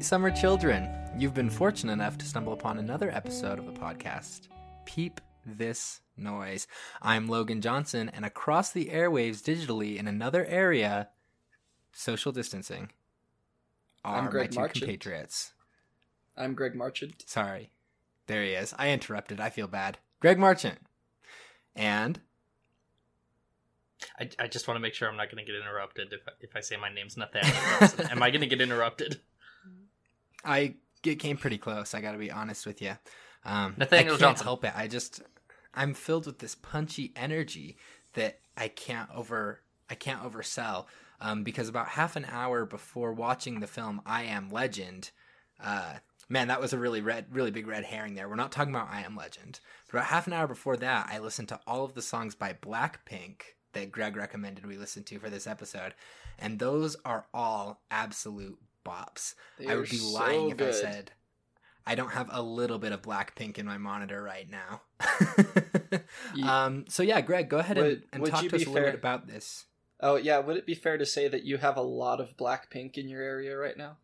Hello, sweet summer children. You've been fortunate enough to stumble upon another episode of the podcast, Peep This Noise. I'm Logan Johnson, and across the airwaves digitally in another area, social distancing, are I'm Greg my two Marchant. compatriots. I'm Greg Marchant. Sorry. There he is. I interrupted. I feel bad. Greg Marchant. And I, I just want to make sure I'm not going to get interrupted if, if I say my name's Nathaniel. Johnson. Am I going to get interrupted? I it came pretty close. I got to be honest with you. Um, Nathaniel I can't Johnson. help it. I just I'm filled with this punchy energy that I can't over I can't oversell. Um, because about half an hour before watching the film I Am Legend, uh, man, that was a really red, really big red herring there. We're not talking about I Am Legend. But about half an hour before that, I listened to all of the songs by Blackpink that Greg recommended we listen to for this episode, and those are all absolute bops. They I would be so lying if I said I don't have a little bit of Blackpink in my monitor right now. You- um, so yeah, Greg, go ahead and, Would- and would talk to us a little bit about this. Oh yeah, would it be fair to say that you have a lot of Blackpink in your area right now?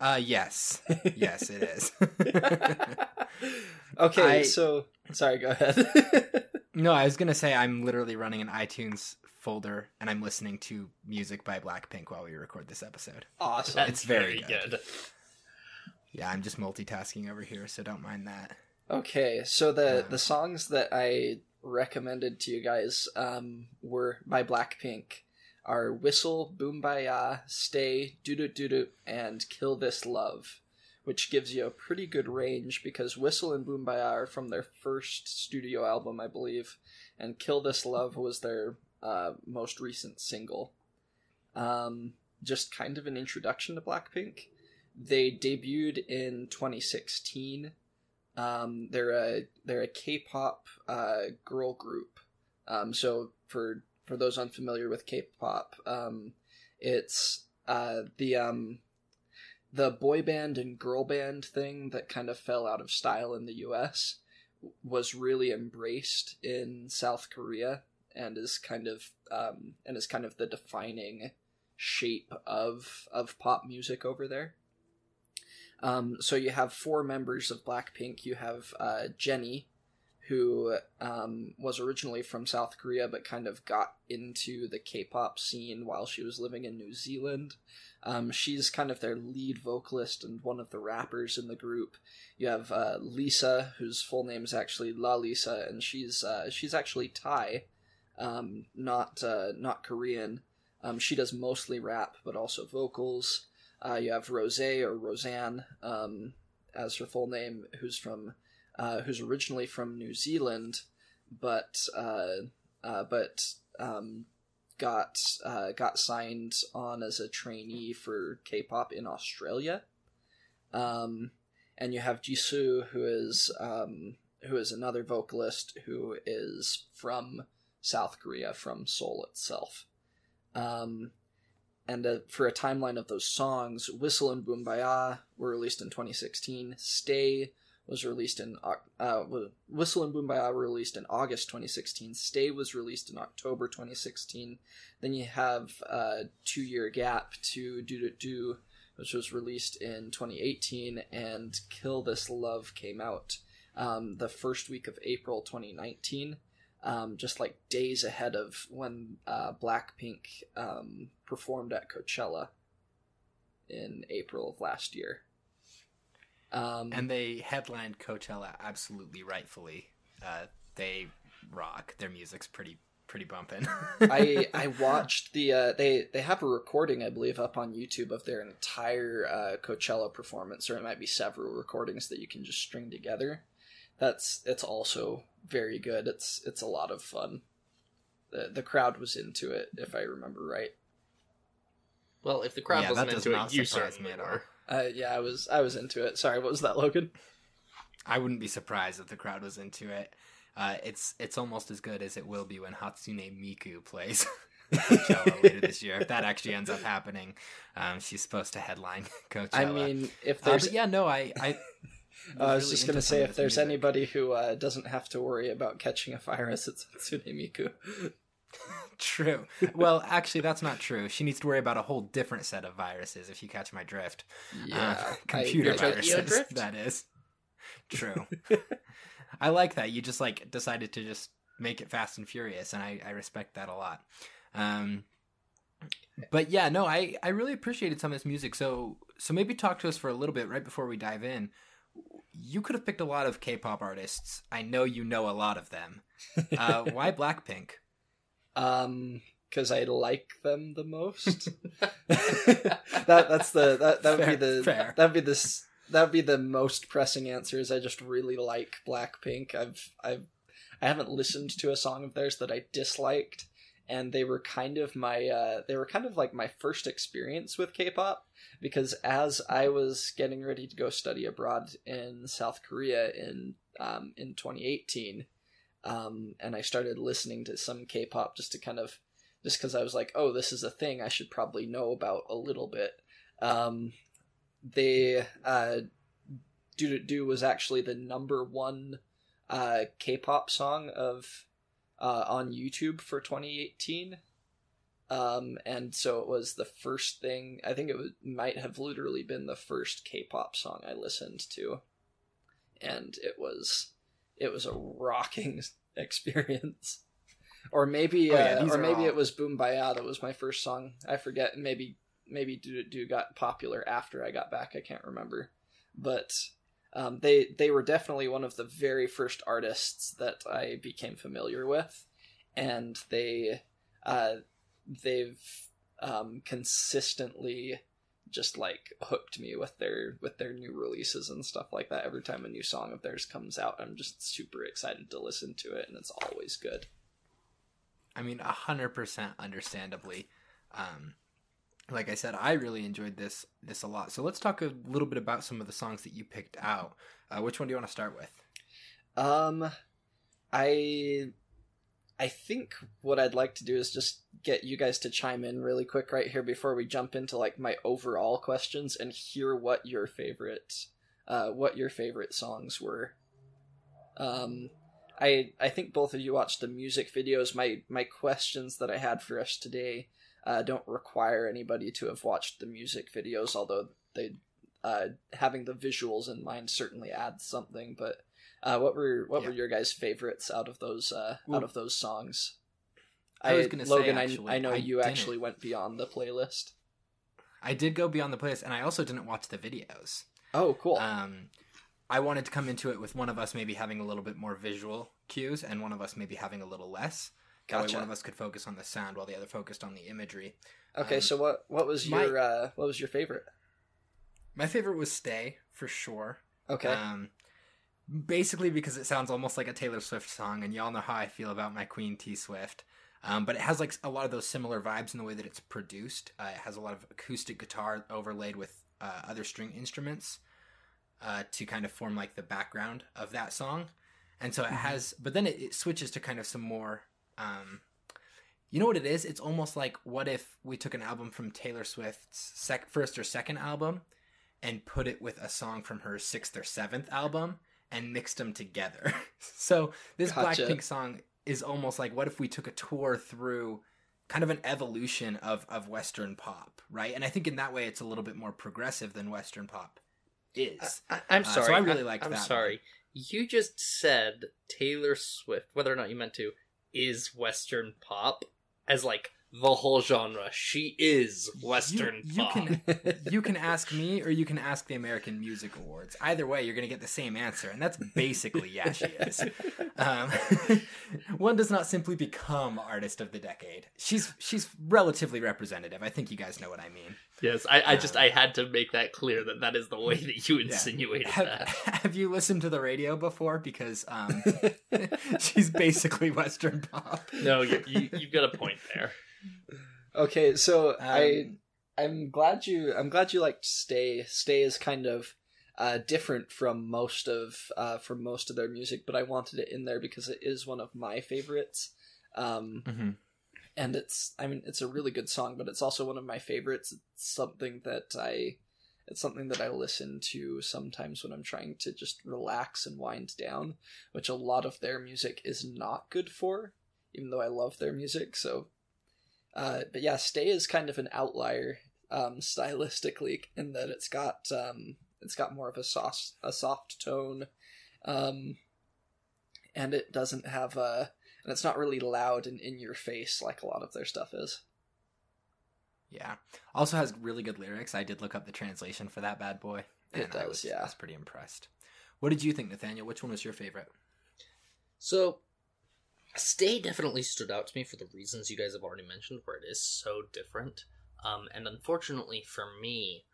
Uh, yes, yes, it is. okay, I- so sorry, go ahead. no, I was gonna say I'm literally running an iTunes folder and I'm listening to music by Blackpink while we record this episode. awesome. That's It's very good. good. Yeah, I'm just multitasking over here, so don't mind that. Okay, so the Yeah. the songs that I recommended to you guys um, were by Blackpink are "Whistle," "Boombayah," "Stay," "Doo Doo Doo Doo," and "Kill This Love," which gives you a pretty good range because "Whistle" and "Boombayah" are from their first studio album, I believe, and "Kill This Love" was their uh, most recent single. Um, just kind of an introduction to Blackpink. They debuted in 2016 um, they're a they're a K-pop uh, girl group. Um, so for for those unfamiliar with K-pop, um, it's uh, the um, the boy band and girl band thing that kind of fell out of style in the U.S. was really embraced in South Korea and is kind of um, and is kind of the defining shape of of pop music over there. Um, so you have four members of Blackpink. You have uh, Jennie, who um, was originally from South Korea but kind of got into the K-pop scene while she was living in New Zealand. Um, she's kind of their lead vocalist and one of the rappers in the group. You have uh, Lisa, whose full name is actually Lalisa, and she's uh, she's actually Thai, um, not uh, not Korean. Um, she does mostly rap, but also vocals. Uh, you have Rose or Roseanne um, as her full name, who's from uh, who's originally from New Zealand, but uh, uh, but um, got uh, got signed on as a trainee for K-pop in Australia. Um, and you have Jisoo, who is um, who is another vocalist who is from South Korea, from Seoul itself. Um, and uh, for a timeline of those songs, Whistle and Boombayah were released in 2016. Stay was released in uh, Whistle and Boombayah were released in August 2016. Stay was released in October 2016. Then you have a two year gap to Do Do Do, which was released in 2018, and Kill This Love came out um, the first week of April 2019 um, just like days ahead of when uh, Blackpink um, performed at Coachella in April of last year. Um, And they headlined Coachella absolutely rightfully. Uh, they rock. Their music's pretty pretty bumping. I I watched the uh, they they have a recording I believe up on YouTube of their entire uh, Coachella performance, or it might be several recordings that you can just string together. That's it's also very good. It's it's a lot of fun. The the crowd was into it, if I remember right. Well, if the crowd yeah, wasn't into it, you surprise certainly me at all. were. Uh, yeah, I was I was into it. Sorry, what was that, Logan? I wouldn't be surprised if the crowd was into it. Uh, it's it's almost as good as it will be when Hatsune Miku plays Coachella later this year. If that actually ends up happening, um, she's supposed to headline Coachella. I mean, if Uh, there's but yeah, no, I I, I was really just gonna say if there's music. anybody who uh, doesn't have to worry about catching a virus, it's Hatsune Miku. True. Well, actually, that's not true. She needs to worry about a whole different set of viruses, if you catch my drift. Yeah, Uh, computer I- viruses. Drift? That is true. I like that. You just like decided to just make it fast and furious, and I, I respect that a lot. Um, but yeah, no, I, I really appreciated some of this music. So so maybe talk to us for a little bit right before we dive in. You could have picked a lot of K-pop artists. I know you know a lot of them. Uh, why Blackpink? Um, because I like them the most. that that's the that that would Fair, be the fair. that'd be this that'd be the most pressing answer. Is I just really like Blackpink. I've I've I haven't listened to a song of theirs that I disliked, and they were kind of my uh, they were kind of like my first experience with K-pop because as I was getting ready to go study abroad in South Korea in um, in 2018, um, and I started listening to some K-pop just to kind of just because I was like, oh, this is a thing I should probably know about a little bit. Um, they uh, "Do Do Do" was actually the number one uh, K-pop song of uh, on YouTube for 2018. Um, and so it was the first thing. I think it was, might have literally been the first K-pop song I listened to, and it was it was a rocking experience. Or maybe, Oh, yeah, uh, or maybe all- it was "Boombayah" that was my first song. I forget. Maybe maybe "Do Do Do" got popular after I got back. I can't remember, but um, they they were definitely one of the very first artists that I became familiar with, and they uh, they've um, consistently just like hooked me with their with their new releases and stuff like that. Every time a new song of theirs comes out, I'm just super excited to listen to it, and it's always good. I mean, a hundred percent understandably. Um, like I said, I really enjoyed this this a lot. So let's talk a little bit about some of the songs that you picked out. Uh, which one do you want to start with? Um, I I think what I'd like to do is just get you guys to chime in really quick right here before we jump into like my overall questions and hear what your favorite uh what your favorite songs were. Um I I think both of you watched the music videos. My my questions that I had for us today uh, don't require anybody to have watched the music videos, although they uh, having the visuals in mind certainly adds something. But uh, what were what were your guys' favorites out of those uh, out of those songs? I was gonna say, Logan, actually, I, I know I you didn't. actually went beyond the playlist. I did go beyond the playlist, and I also didn't watch the videos. Oh, cool. Um, I wanted to come into it with one of us maybe having a little bit more visual cues, and one of us maybe having a little less. That way, Gotcha. one of us could focus on the sound while the other focused on the imagery. okay, um, so what what was my- your uh, what was your favorite? My favorite was "Stay" for sure. Okay, Um, basically because it sounds almost like a Taylor Swift song, and y'all know how I feel about my Queen T Swift. Um, but it has like a lot of those similar vibes in the way that it's produced. Uh, it has a lot of acoustic guitar overlaid with uh, other string instruments uh, to kind of form like the background of that song. And so it Mhm. has, but then it, it switches to kind of some more. Um, you know what it is? It's almost like what if we took an album from Taylor Swift's sec- first or second album and put it with a song from her sixth or seventh album and mixed them together. so this Gotcha. Blackpink song is almost like what if we took a tour through kind of an evolution of of Western pop, right? And I think in that way it's a little bit more progressive than Western pop is. I, I'm Uh, so sorry. I really like. that. I'm that sorry. You just said Taylor Swift, whether or not you meant to, is Western pop as like the whole genre. She is Western you, you pop. can you can ask me or you can ask the American Music Awards. Either way, you're going to get the same answer, and that's basically yeah, she is. Um, one does not simply become artist of the decade. She's she's relatively representative. I think you guys know what I mean. Yes, I, I just I had to make that clear that that is the way that you insinuated Have, that. have you listened to the radio before? Because um, she's basically Western pop. No, you, you you've got a point there. okay, so I Um, I'm glad you I'm glad you liked Stay. Stay is kind of uh, different from most of uh, from most of their music, but I wanted it in there because it is one of my favorites. Um, mhm. And it's I mean it's a really good song, but it's also one of my favorites. It's something that I it's something that I listen to sometimes when I'm trying to just relax and wind down, which a lot of their music is not good for. even though I love their music. So, uh, but yeah, Stay is kind of an outlier um, stylistically in that it's got um, it's got more of a soft a soft tone, um, and it doesn't have a and it's not really loud and in your face like a lot of their stuff is. Yeah. Also has really good lyrics. I did look up the translation for that bad boy. It and I was, yeah. I was pretty impressed. What did you think, Nathaniel? Which one was your favorite? So, Stay definitely stood out to me for the reasons you guys have already mentioned, where it is so different. Um, and unfortunately for me,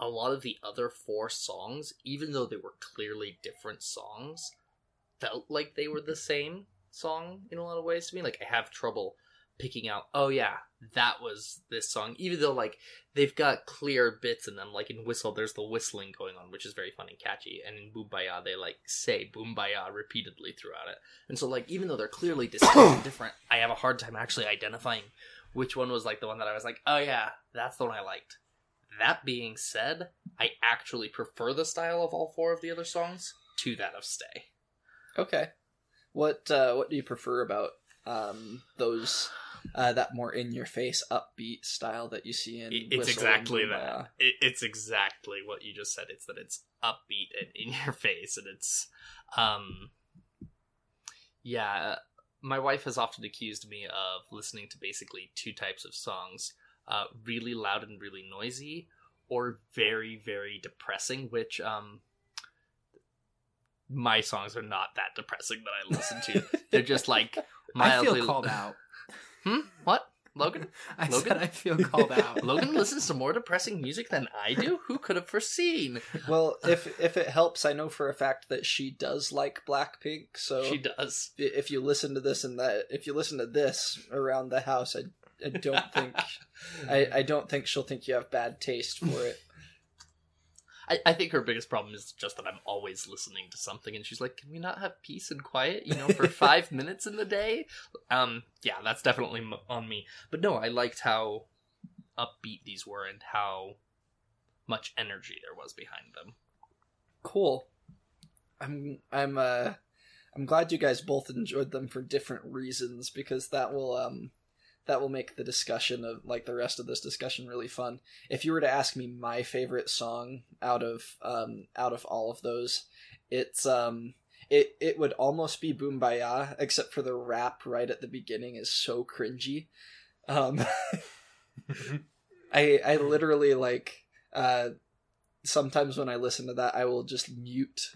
a lot of the other four songs, even though they were clearly different songs, felt like they were the same song in a lot of ways to me. Like, I have trouble picking out, oh yeah, that was this song, even though, like, they've got clear bits in them. Like in Whistle, there's the whistling going on, which is very fun and catchy. And in Boombayah, they, like, say Boombayah repeatedly throughout it. And so, like, even though they're clearly distinct and different, I have a hard time actually identifying which one was, like, the one that I was like, oh yeah, that's the one I liked. That being said, I actually prefer the style of all four of the other songs to that of Stay. Okay, what uh, what do you prefer about um, those uh, that more in your face upbeat style that you see in? It- it's Whistle and exactly Kumbaya? that. It, it's exactly what you just said. It's that it's upbeat and in your face, and it's, um, yeah. My wife has often accused me of listening to basically two types of songs: uh, really loud and really noisy, or very very depressing. Which um, my songs are not that depressing that I listen to. They're just like I mildly. feel called out. Hmm? What? Logan? I Logan? said I feel called out. Logan listens to more depressing music than I do. Who could have foreseen? Well, if if it helps, I know for a fact that she does like Blackpink. So She does. if you listen to this and that, if you listen to this around the house, I, I don't think I, I don't think she'll think you have bad taste for it. I, I think her biggest problem is just that I'm always listening to something, and she's like, "Can we not have peace and quiet? You know, for five minutes in the day." Um, yeah, that's definitely m- on me. But no, I liked how upbeat these were and how much energy there was behind them. Cool. I'm I'm uh I'm glad you guys both enjoyed them for different reasons because that will um that will make the discussion of like the rest of this discussion really fun. If you were to ask me my favorite song out of um out of all of those, it's um it it would almost be Boombayah except for the rap right at the beginning is so cringy. Um I I literally like uh sometimes when I listen to that I will just mute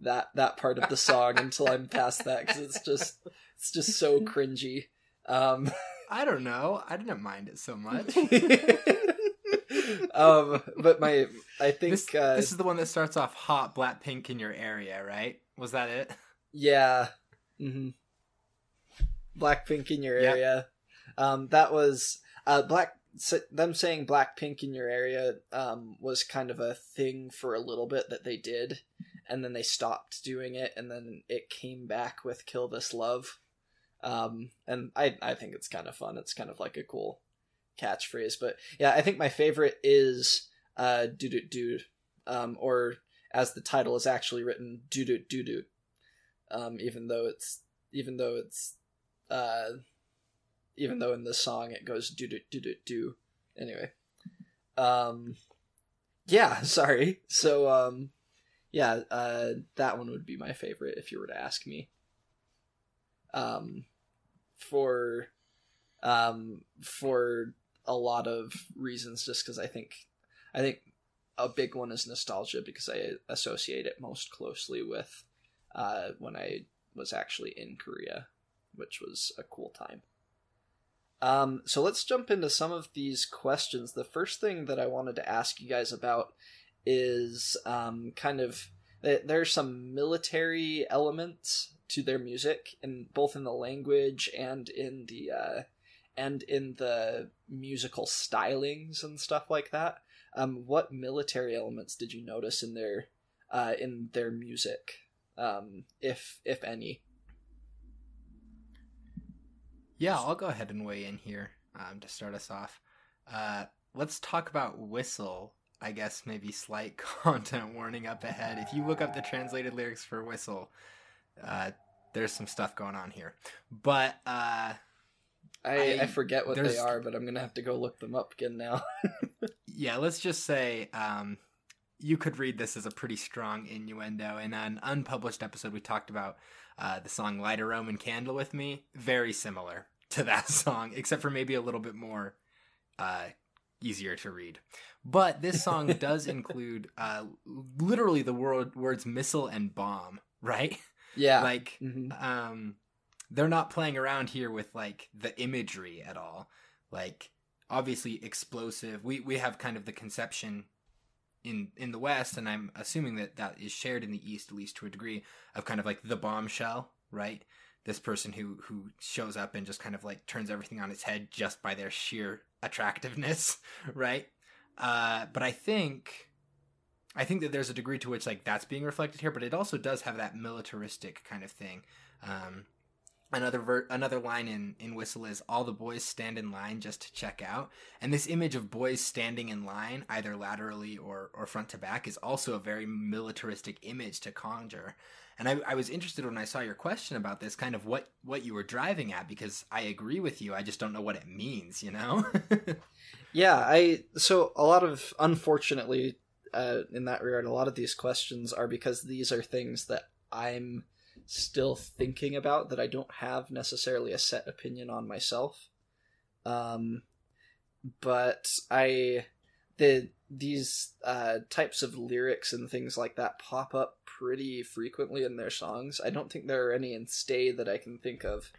that that part of the song until I'm past that cuz it's just it's just so cringy. Um I don't know. I didn't mind it so much. um but my I think This, uh this is the one that starts off hot black pink in your area, right? Was that it? Yeah. hmm Blackpink in your Yeah. area. Um, that was uh, black. Them saying black pink in your area um, was kind of a thing for a little bit that they did, and then they stopped doing it, and then it came back with "Kill This Love," um, and I I think it's kind of fun. It's kind of like a cool catchphrase, but yeah, I think my favorite is uh, "Doo Doo Doo," um, or as the title is actually written, "Doo Doo Doo Doo." um, even though it's even though it's uh, even though in the song it goes do do do do do. Anyway, um, yeah, sorry. So um, yeah, uh, that one would be my favorite if you were to ask me. Um, for um for a lot of reasons, just because I think I think a big one is nostalgia because I associate it most closely with uh, when I was actually in Korea, which was a cool time. Um, so let's jump into some of these questions. The first thing that I wanted to ask you guys about is um, kind of th- there's some military elements to their music, in both in the language and in the uh, and in the musical stylings and stuff like that. Um, what military elements did you notice in their uh, in their music? um, if if any. Yeah, I'll go ahead and weigh in here um, to start us off. Uh, let's talk about Whistle. I guess maybe slight content warning up ahead. If you look up the translated lyrics for Whistle, uh, there's some stuff going on here. But uh, I, I- forget what they are, but I'm gonna have to go look them up again now. yeah, let's just say um, you could read this as a pretty strong innuendo. In an unpublished episode, we talked about uh, the song "Light a Roman Candle" with me. Very similar to that song, except for maybe a little bit more uh, easier to read. But this song does include uh, literally the word, words "missile" and "bomb." Right? Yeah. Like Mhm. um they're not playing around here with like the imagery at all like obviously explosive we we have kind of the conception in in the west and i'm assuming that that is shared in the east at least to a degree of kind of like the bombshell right this person who who shows up and just kind of like turns everything on its head just by their sheer attractiveness right uh but i think I think that there's a degree to which like that's being reflected here, but it also does have that militaristic kind of thing. Um, another ver- another line in in Whistle is all the boys stand in line just to check out, and this image of boys standing in line either laterally or or front to back is also a very militaristic image to conjure. And I, I was interested when I saw your question about this, kind of what what you were driving at, because I agree with you. I just don't know what it means, you know. Yeah, I so a lot of unfortunately uh, in that regard, a lot of these questions are because these are things that I'm still thinking about that I don't have necessarily a set opinion on myself. Um, but I the these uh, types of lyrics and things like that pop up pretty frequently in their songs. I don't think there are any in Stay that I can think of,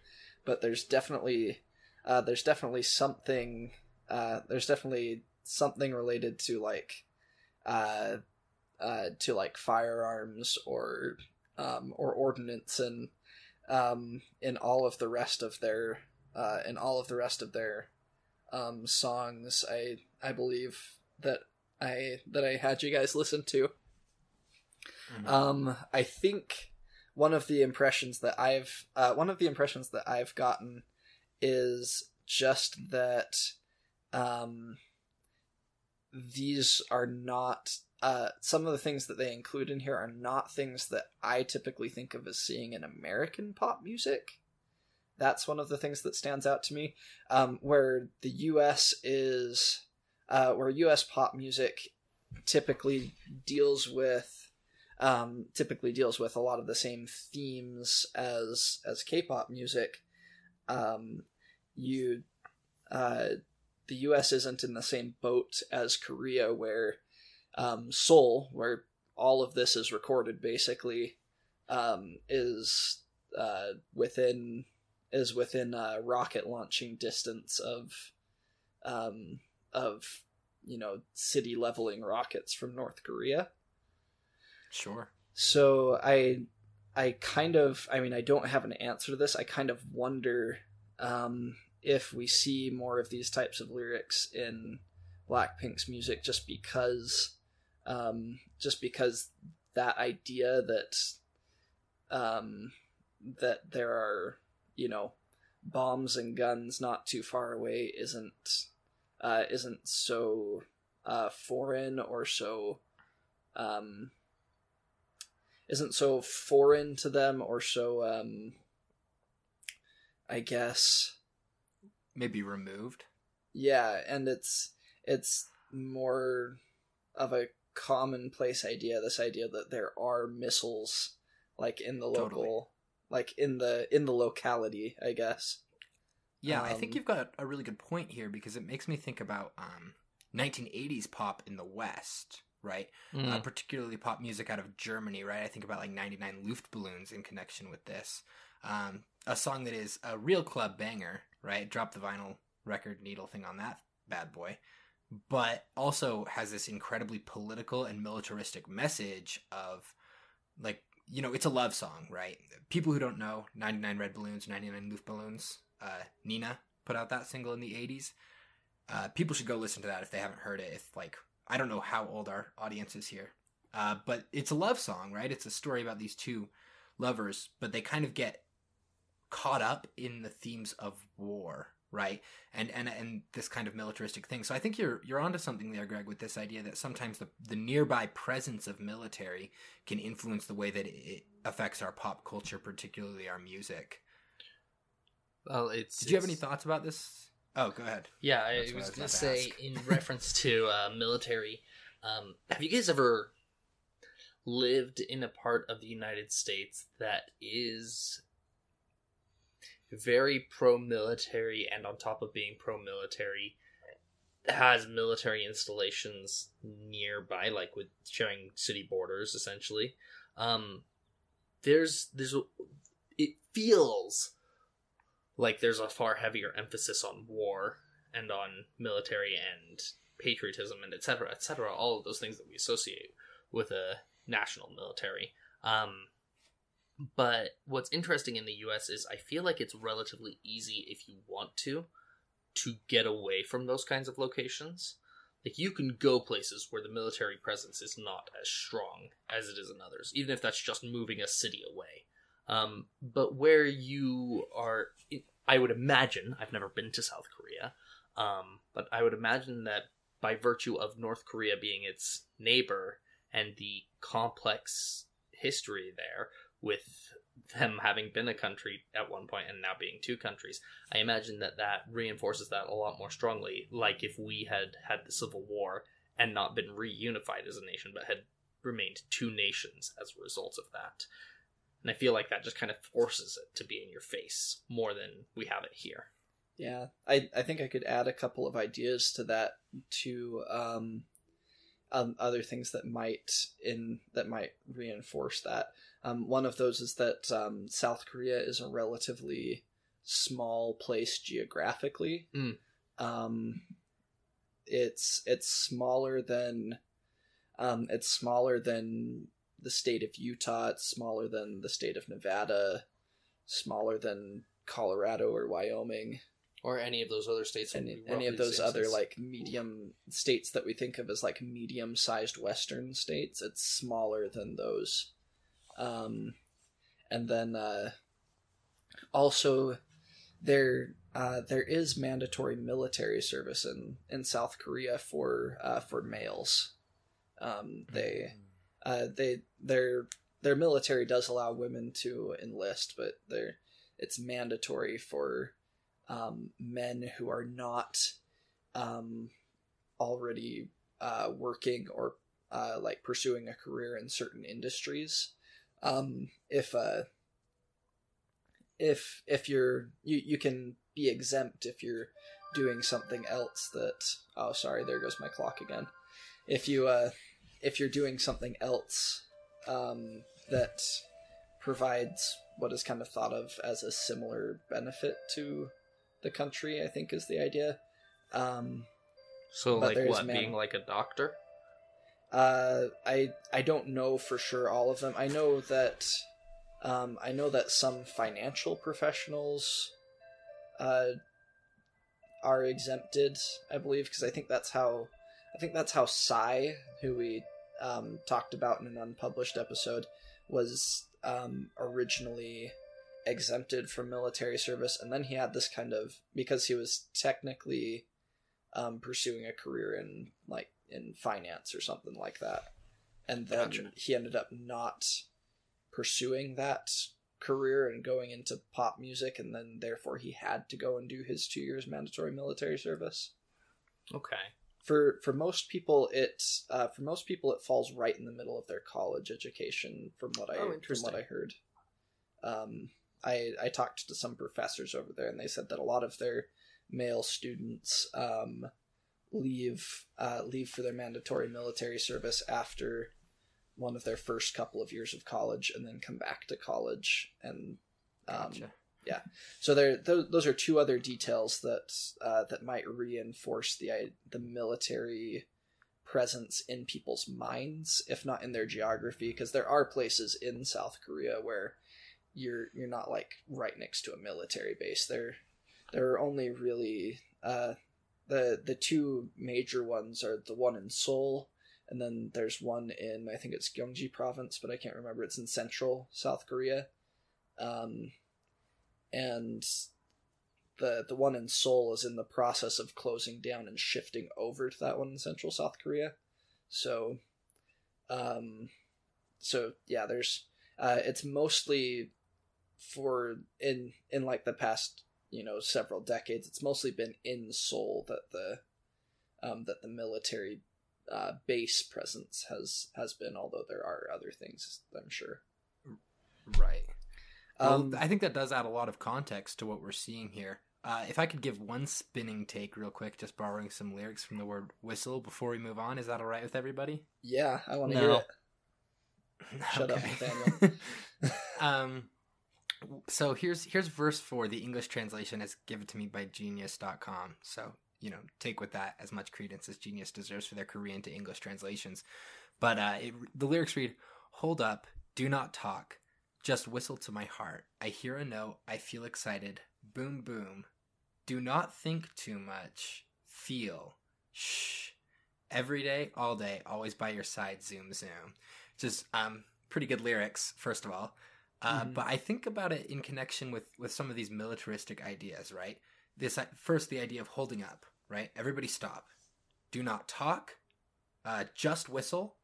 but there's definitely uh, there's definitely something uh, there's definitely something related to like uh, uh, to like firearms or um, or ordnance and um, in all of the rest of their uh, in all of the rest of their um, songs. I I believe that I that I had you guys listen to. Mhm. Um, I think one of the impressions that I've uh, one of the impressions that I've gotten is just that um, these are not uh, some of the things that they include in here are not things that I typically think of as seeing in American pop music. That's one of the things that stands out to me. Um, where the U.S. is, uh, where U.S. pop music typically deals with, um, typically deals with a lot of the same themes as as K-pop music. Um, you, uh, the U.S. isn't in the same boat as Korea, where um, Seoul, where all of this is recorded, basically, um, is uh, within is within uh, rocket launching distance of um, of you know city leveling rockets from North Korea. sure. So I I kind of I mean I don't have an answer to this. I kind of wonder um, if we see more of these types of lyrics in Blackpink's music just because um, just because that idea that um, that there are you know bombs and guns not too far away isn't uh, isn't so uh, foreign or so um, isn't so foreign to them or so um, I guess Maybe removed. yeah, and it's it's more of a commonplace idea. This idea that there are missiles, like in the local, Totally. like in the in the locality, I guess. Yeah, I think Um, you've got a really good point here because it makes me think about um, 1980s pop in the West, right? Mm. uh, particularly pop music out of Germany, right? I think about like 99 Luftballons in connection with this. Um, a song that is a real club banger, right? Drop the vinyl record needle thing on that bad boy. But also has this incredibly political and militaristic message of like, you know, it's a love song, right? People who don't know 99 Red Balloons, 99 Luftballons, uh, Nena put out that single in the 80s. Uh, people should go listen to that if they haven't heard it. If like I don't know how old our audience is here, uh, but it's a love song, right? It's a story about these two lovers, but they kind of get caught up in the themes of war, right? And and and this kind of militaristic thing. So I think you're you're onto something there, Greg, with this idea that sometimes the the nearby presence of military can influence the way that it affects our pop culture, particularly our music. Well, it's. Did you have any thoughts about this? Oh, go ahead. Yeah, I what was I was gonna to say in reference to uh, military. Um, have you guys ever lived in a part of the United States that is very pro-military, and on top of being pro-military, has military installations nearby, like with sharing city borders, essentially? Um, there's there's it feels like there's a far heavier emphasis on war and on military and patriotism and etc etc all of those things that we associate with a national military um but what's interesting in the US is I feel like it's relatively easy if you want to to get away from those kinds of locations. Like you can go places where the military presence is not as strong as it is in others even if that's just moving a city away. Um, but where you are i would imagine i've never been to south korea um, but i would imagine that by virtue of north korea being its neighbor and the complex history there with them having been a country at one point and now being two countries i imagine that that reinforces that a lot more strongly like if we had had the civil war and not been reunified as a nation but had remained two nations as a result of that and I feel like that just kind of forces it to be in your face more than we have it here. Yeah, I I think I could add a couple of ideas to that to um, um other things that might in that might reinforce that. Um, one of those is that um, South Korea is a relatively small place geographically. Mm. Um, it's it's smaller than um, it's smaller than the state of Utah. It's smaller than the state of Nevada. Smaller than Colorado or Wyoming Or any of those other states. any, any of those other size. like medium states that we think of as like medium sized western states it's smaller than those um and then uh also there uh there is mandatory military service in in south korea for uh for males um they uh they their their military does allow women to enlist but they're it's mandatory for um, men who are not um, already uh, working or uh, like pursuing a career in certain industries. Um, if uh, if if you're you you can be exempt if you're doing something else that oh sorry there goes my clock again. If you uh, if you're doing something else um, that provides what is kind of thought of as a similar benefit to the country, I think is the idea. Um, So, like, what? man- Being like a doctor? Uh, I I don't know for sure all of them. I know that um, I know that some financial professionals uh, are exempted. I believe because I think that's how I think that's how Psy, who we um, talked about in an unpublished episode, was um, originally exempted from military service, and then he had this kind of because he was technically um, pursuing a career in like in finance or something like that, and then Gotcha. he ended up not pursuing that career and going into pop music, and then therefore he had to go and do his two years mandatory military service Okay. for for most people it uh, for most people it falls right in the middle of their college education from what I Oh, from what. I heard. Um, I I talked to some professors over there and they said that a lot of their male students um, leave uh, leave for their mandatory military service after one of their first couple of years of college and then come back to college and um, Gotcha. so there, those, those are two other details that uh, that might reinforce the the military presence in people's minds, if not in their geography, because there are places in South Korea where you're you're not like right next to a military base. There, there are only really uh, the the two major ones are the one in Seoul, and then there's one in I think it's Gyeonggi province, but I can't remember. It's in central South Korea. Um, and the the one in Seoul is in the process of closing down and shifting over to that one in Central South Korea. So, um, so yeah, there's uh, it's mostly for in in like the past you know several decades. It's mostly been in Seoul that the um, that the military uh, base presence has has been. Although there are other things, I'm sure. Right. Well, Um, I think that does add a lot of context to what we're seeing here. Uh, if I could give one spinning take real quick, just borrowing some lyrics from the word whistle before we move on, is that all right with everybody? yeah, I want to No. hear it. Shut up, Nathaniel. um, so here's here's verse four. The English translation is given to me by Genius.com. So you know, take with that as much credence as Genius deserves for their Korean to English translations. But uh, it, the lyrics read, "Hold up, do not talk, just whistle to my heart. I hear a note, I feel excited. Boom, boom. Do not think too much. Feel. Shh. Every day, all day, always by your side. Zoom, zoom." Just um, pretty good lyrics, first of all. Uh, Mhm. But I think about it in connection with with some of these militaristic ideas, right? This uh, first, the idea of holding up, right? Everybody stop, do not talk, uh, just whistle,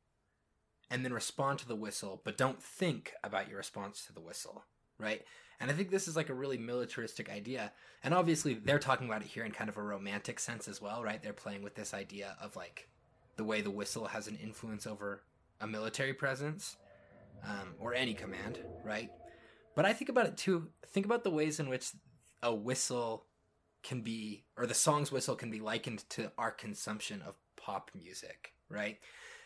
and then respond to the whistle, but don't think about your response to the whistle, right? And I think this is like a really militaristic idea. And obviously, they're talking about it here in kind of a romantic sense as well, right? They're playing with this idea of like the way the whistle has an influence over a military presence um, or any command, right? But I think about it too. Think about the ways in which a whistle can be, or the song's whistle can be likened to our consumption of pop music, right?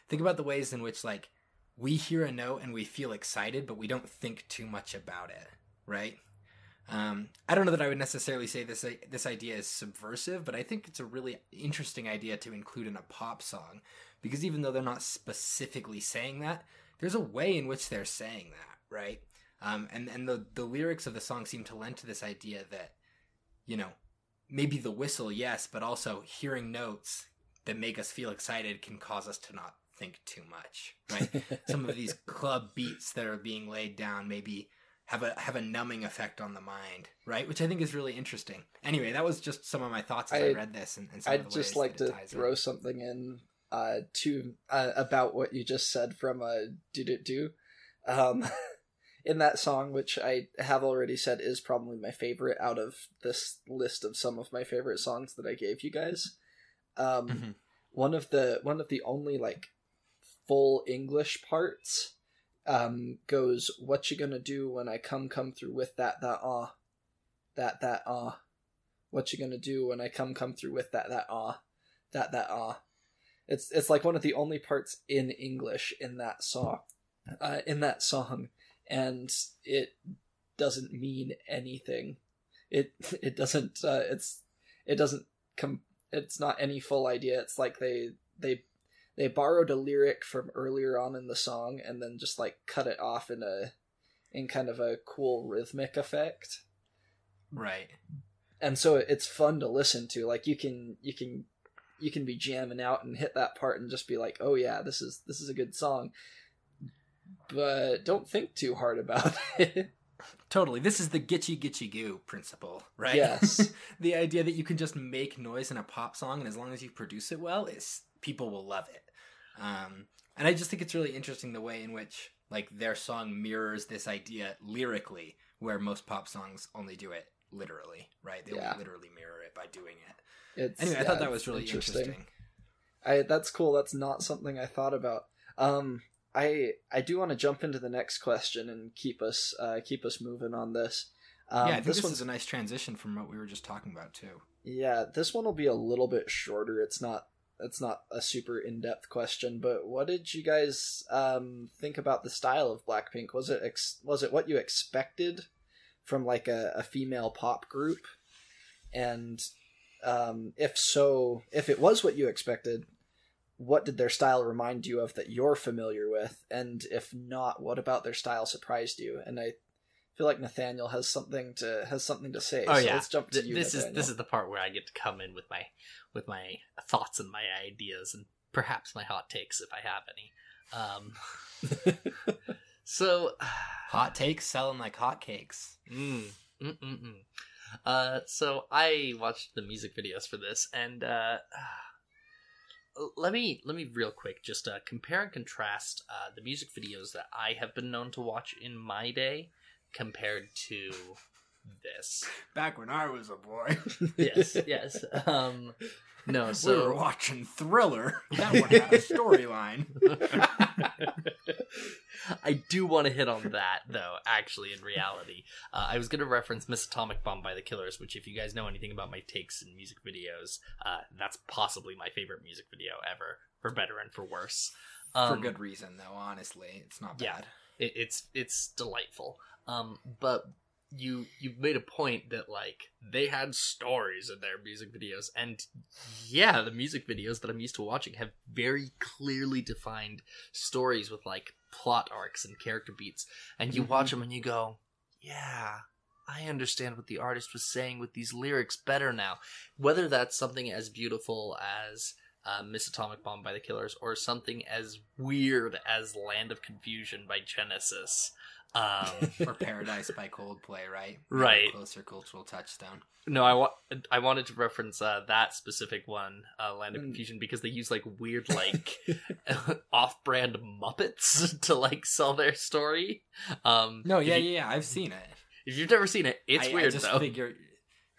Think about the ways in which, like, we hear a note and we feel excited, but we don't think too much about it, right? Um, I don't know that I would necessarily say this this idea is subversive, but I think it's a really interesting idea to include in a pop song because even though they're not specifically saying that, there's a way in which they're saying that, right? Um, and and the the lyrics of the song seem to lend to this idea that, you know, maybe the whistle, yes, but also hearing notes that make us feel excited can cause us to not think too much, right? Some of these club beats that are being laid down maybe have a have a numbing effect on the mind, right? Which I think is really interesting. Anyway, that was just some of my thoughts as I, I- read this, and, and some I'd the just like to throw in. something in uh, to uh, about what you just said from uh, "Do Do Do." Um, in that song, which I have already said is probably my favorite out of this list of some of my favorite songs that I gave you guys. Um, Mhm. One of the one of the only like full English parts um, goes, "What you gonna do when I come come through with that that ah, that that ah." What you gonna do when I come come through with that that ah, that that ah? It's it's like one of the only parts in English in that song, uh, in that song, and it doesn't mean anything. It it doesn't. Uh, it's it doesn't come. It's not any full idea. It's like they they they borrowed a lyric from earlier on in the song and then just like cut it off in a in kind of a cool rhythmic effect right. and so it's fun to listen to like you can you can you can be jamming out and hit that part and just be like oh yeah this is this is a good song but don't think too hard about it Totally. This is the gitchy gitchy goo principle, right? Yes. the idea that you can just make noise in a pop song, and as long as you produce it well, it's people will love it. Um, and I just think it's really interesting the way in which like their song mirrors this idea lyrically, where most pop songs only do it literally, right? They Yeah. only literally mirror it by doing it. It's Anyway, I thought that was really interesting. interesting. I that's cool. That's not something I thought about. Um, I I do want to jump into the next question and keep us uh, keep us moving on this. Um, yeah, I think this this, one's a nice transition from what we were just talking about too. yeah. This one will be a little bit shorter. It's not it's not a super in depth question. But what did you guys um, think about the style of Blackpink? Was it ex- was it what you expected from like a, a female pop group? And um, if so, if it was what you expected, what did their style remind you of that you're familiar with? And if not, what about their style surprised you? And I feel like Nathaniel has something to has something to say. Oh so yeah, let's jump to Th- you. this is this is the part where I get to come in with my with my thoughts and my ideas and perhaps my hot takes if I have any. Um, so Hot takes selling like hotcakes. Mm, mm, mm, mm. Uh, so I watched the music videos for this, and uh, let me let me real quick just uh, compare and contrast uh, the music videos that I have been known to watch in my day compared to this. Back when I was a boy, Yes, yes. Um, no, so we were watching Thriller. That one had a storyline. I do want to hit on that though. Actually, in reality, uh, I was going to reference "Miss Atomic Bomb" by the Killers, which, if you guys know anything about my takes in music videos, uh, that's possibly my favorite music video ever, for better and for worse. For Um, good reason, though. Honestly, it's not Yeah. bad. it, it's it's delightful. Um, but you you've made a point that like they had stories in their music videos, and yeah, the music videos that I'm used to watching have very clearly defined stories with like plot arcs and character beats, and you Mhm. watch them and you go, yeah. I understand what the artist was saying with these lyrics better now. Whether that's something as beautiful as uh, Miss Atomic Bomb by the Killers, or something as weird as Land of Confusion by Genesis. Um, or Paradise by Coldplay, right? Right. Maybe a Closer cultural touchdown. no, I wa- I wanted to reference uh, that specific one, uh, Land of Mm. Confusion, because they use like weird, like off-brand Muppets to like sell their story. Um, No, yeah, you- yeah, yeah. I've seen it. If you've never seen it, it's I, I weird just though. figure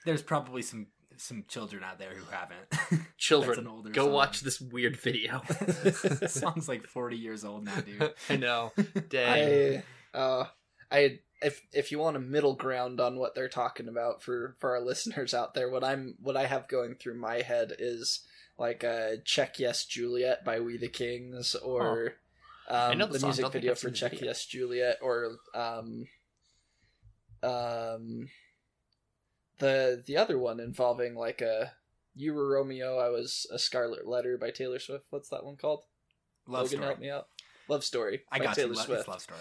there's probably some some children out there who haven't. Children, an older go song. watch this weird video. this song's like 40 years old now, dude. I know. Dang. I uh I if if you want a middle ground on what they're talking about for for our listeners out there, what I'm what I have going through my head is like uh Check Yes Juliet by We the Kings or um, know the the, music video for Check video. Yes Juliet or um um the the other one involving like a you were Romeo, I was a Scarlet Letter by Taylor Swift. What's that one called? Love Logan, story. help me out. Love Story. I by got Taylor you. Swift. it's love story.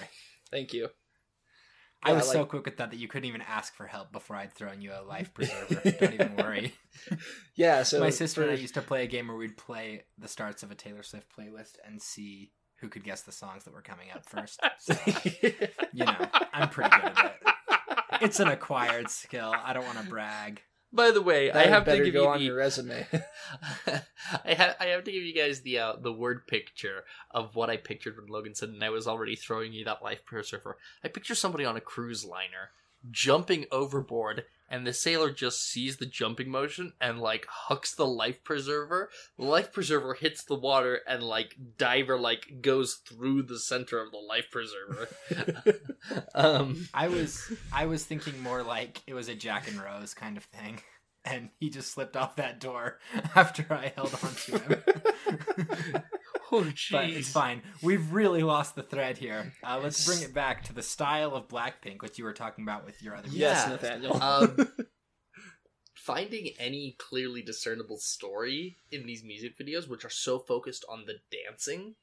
Thank you. I Yeah, was so quick with that that you couldn't even ask for help before I'd thrown you a life preserver. Don't even worry. Yeah, so My sister and I used to play a game where we'd play the starts of a Taylor Swift playlist and see who could guess the songs that were coming up first. So, you know, I'm pretty good at it. It's an acquired skill. I don't want to brag. By the way, that I have to give go you on the, your resume. I have I have to give you guys the uh, the word picture of what I pictured when Logan said, and I was already throwing you that life preserver. I picture somebody on a cruise liner jumping overboard, and the sailor just sees the jumping motion and like hucks the life preserver. The life preserver hits the water and like diver like goes through the center of the life preserver. um, I was I was thinking more like it was a Jack and Rose kind of thing. And he just slipped off that door after I held on to him. Oh but it's fine. We've really lost the thread here. Uh, let's bring it back to the style of Blackpink, which you were talking about with your other. yes, Yeah. Nathaniel. um, finding any clearly discernible story in these music videos, which are so focused on the dancing,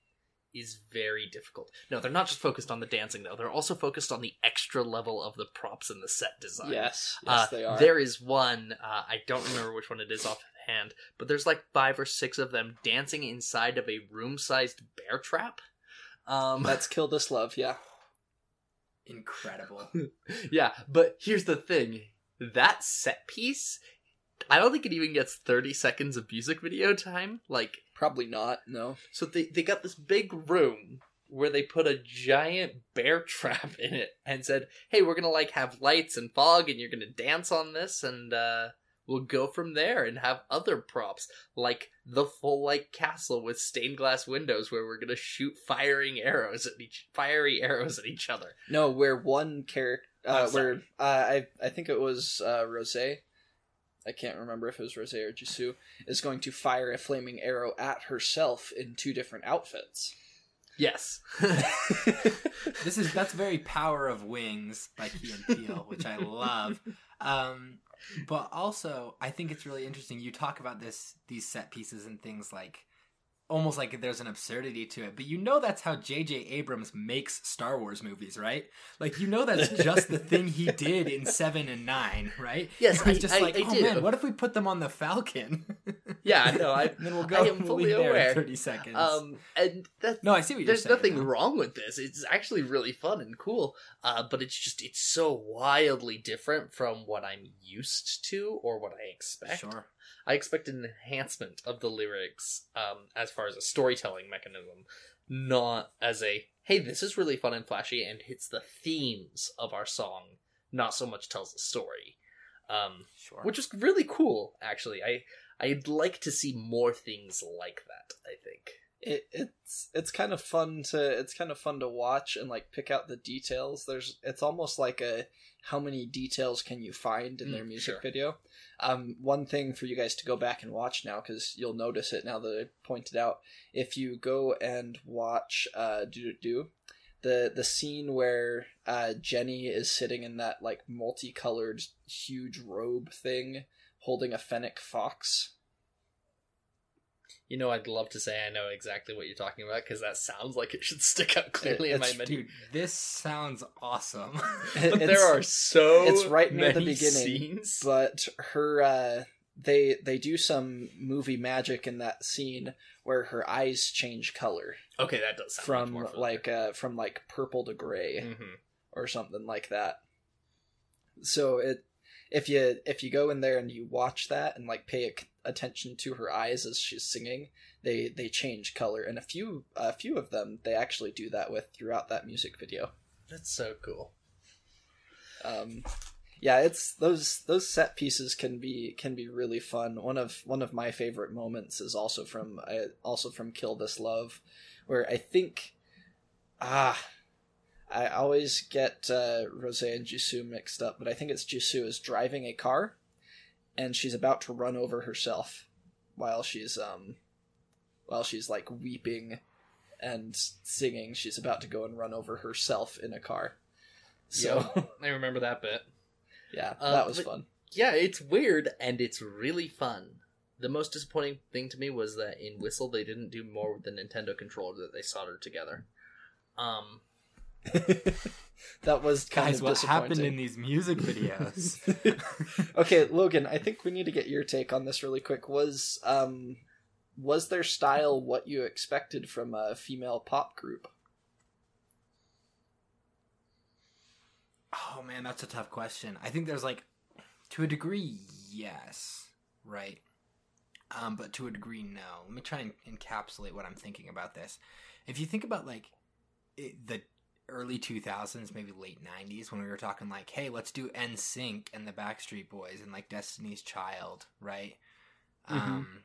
is very difficult. No, they're not just focused on the dancing though; they're also focused on the extra level of the props and the set design. yes, yes, Uh, they are. There is one, uh, I don't remember which one it is offhand, but there's like five or six of them dancing inside of a room sized bear trap. Um, That's Kill This Love, yeah. Incredible. yeah, but here's the thing that set piece, I don't think it even gets 30 seconds of music video time. Like, Probably not, no. so they, they got this big room where they put a giant bear trap in it and said, hey, we're gonna like have lights and fog and you're gonna dance on this and, uh, we'll go from there and have other props like the full like castle with stained glass windows where we're gonna shoot firing arrows at each fiery arrows at each other No, where one character, uh, I'm where uh, I I think it was uh, Rose. I can't remember if it was Rose or Jisoo is going to fire a flaming arrow at herself in two different outfits. yes this is that's very Power of Wings by Key and Peele, which I love. Um, but also, I think it's really interesting. You talk about this these set pieces and things like almost like there's an absurdity to it. But you know that's how J.J. Abrams makes Star Wars movies, right? Like you know that's just the thing he did in seven and nine, right? Yes, he's I- just I- like, I oh do. man, what if we put them on the Falcon? Yeah, no, I- then we'll go. I am fully leave there in aware. Thirty seconds. Um, and that no, I see what you're there's saying. nothing though. wrong with this. It's actually really fun and cool. Uh, but it's just it's so wildly different from what I'm used to or what I expect. Sure. I expect an enhancement of the lyrics um, as far as a storytelling mechanism, not as a hey, this is really fun and flashy and hits the themes of our song, not so much tells a story. Um, Sure. which is really cool, actually. I I'd like to see more things like that. I think. It, it's it's kind of fun to it's kind of fun to watch and like pick out the details. There's it's almost like a how many details can you find in their Mm, music sure. video? Um one thing for you guys to go back and watch now because you'll notice it now that i pointed out. If you go and watch uh do do the the scene where uh Jennie is sitting in that like multicolored huge robe thing holding a fennec fox You know, I'd love to say I know exactly what you're talking about because that sounds like it should stick out clearly in my menu. Dude, this sounds awesome. But there are so it's right near the beginning, scenes. but her uh they they do some movie magic in that scene where her eyes change color okay, that does from like uh from like purple to gray Mhm. or something like that so it if you if you go in there and you watch that and like pay attention to her eyes as she's singing they they change color. And a few a few of them they actually do that with throughout that music video. That's so cool. um yeah it's those those set pieces can be can be really fun. One of one of my favorite moments is also from uh, also from kill this love where i think ah i always get uh rose and jisoo mixed up but i think it's jisoo is driving a car and she's about to run over herself while she's um while she's like weeping and singing she's about to go and run over herself in a car so I remember that bit. yeah, Uh, that was fun. Yeah, it's weird and it's really fun. The most disappointing thing to me was that in Whistle they didn't do more with the Nintendo controller that they soldered together. Um, that was kind Guys, of what happened in these music videos? okay, Logan, I think we need to get your take on this really quick. Was um was their style what you expected from a female pop group? Oh man, that's a tough question. I think there's like, to a degree, yes, right, um, but to a degree, no. Let me try and encapsulate what I'm thinking about this. If you think about like it, the early 2000s, maybe late 90s, when we were talking like, hey, let's do NSYNC and the Backstreet Boys and like Destiny's Child, right? Mhm. Um,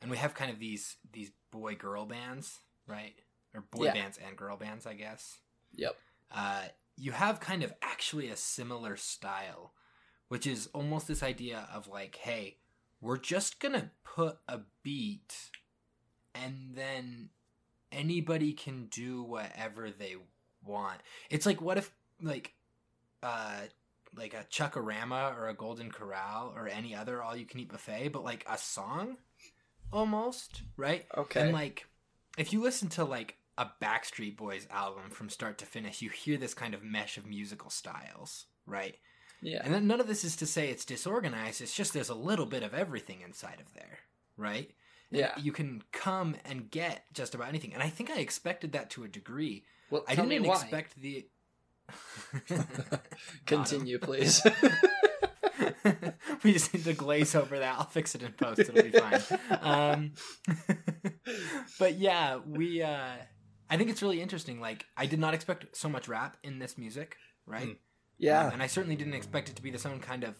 and we have kind of these these boy girl bands, right? Or boy Yeah. bands and girl bands, I guess Yep. uh, you have kind of actually a similar style, which is almost this idea of like, hey, we're just gonna put a beat, and then anybody can do whatever they want. It's like, what if like, uh, like a Chuckarama or a Golden Corral or any other all-you-can-eat buffet, but like a song, almost right? Okay. And like, if you listen to like a Backstreet Boys album from start to finish, you hear this kind of mesh of musical styles, right? yeah. And then none of this is to say it's disorganized. It's just there's a little bit of everything inside of there, right? Yeah. You can come and get just about anything, and I think I expected that to a degree. well, I didn't me why. expect the. Continue, please. we just need to glaze over that. I'll fix it in post. It'll be fine. Um, but yeah, we. Uh, I think it's really interesting. Like, I did not expect so much rap in this music, right? Hmm. yeah. Um, and I certainly didn't expect it to be this own kind of.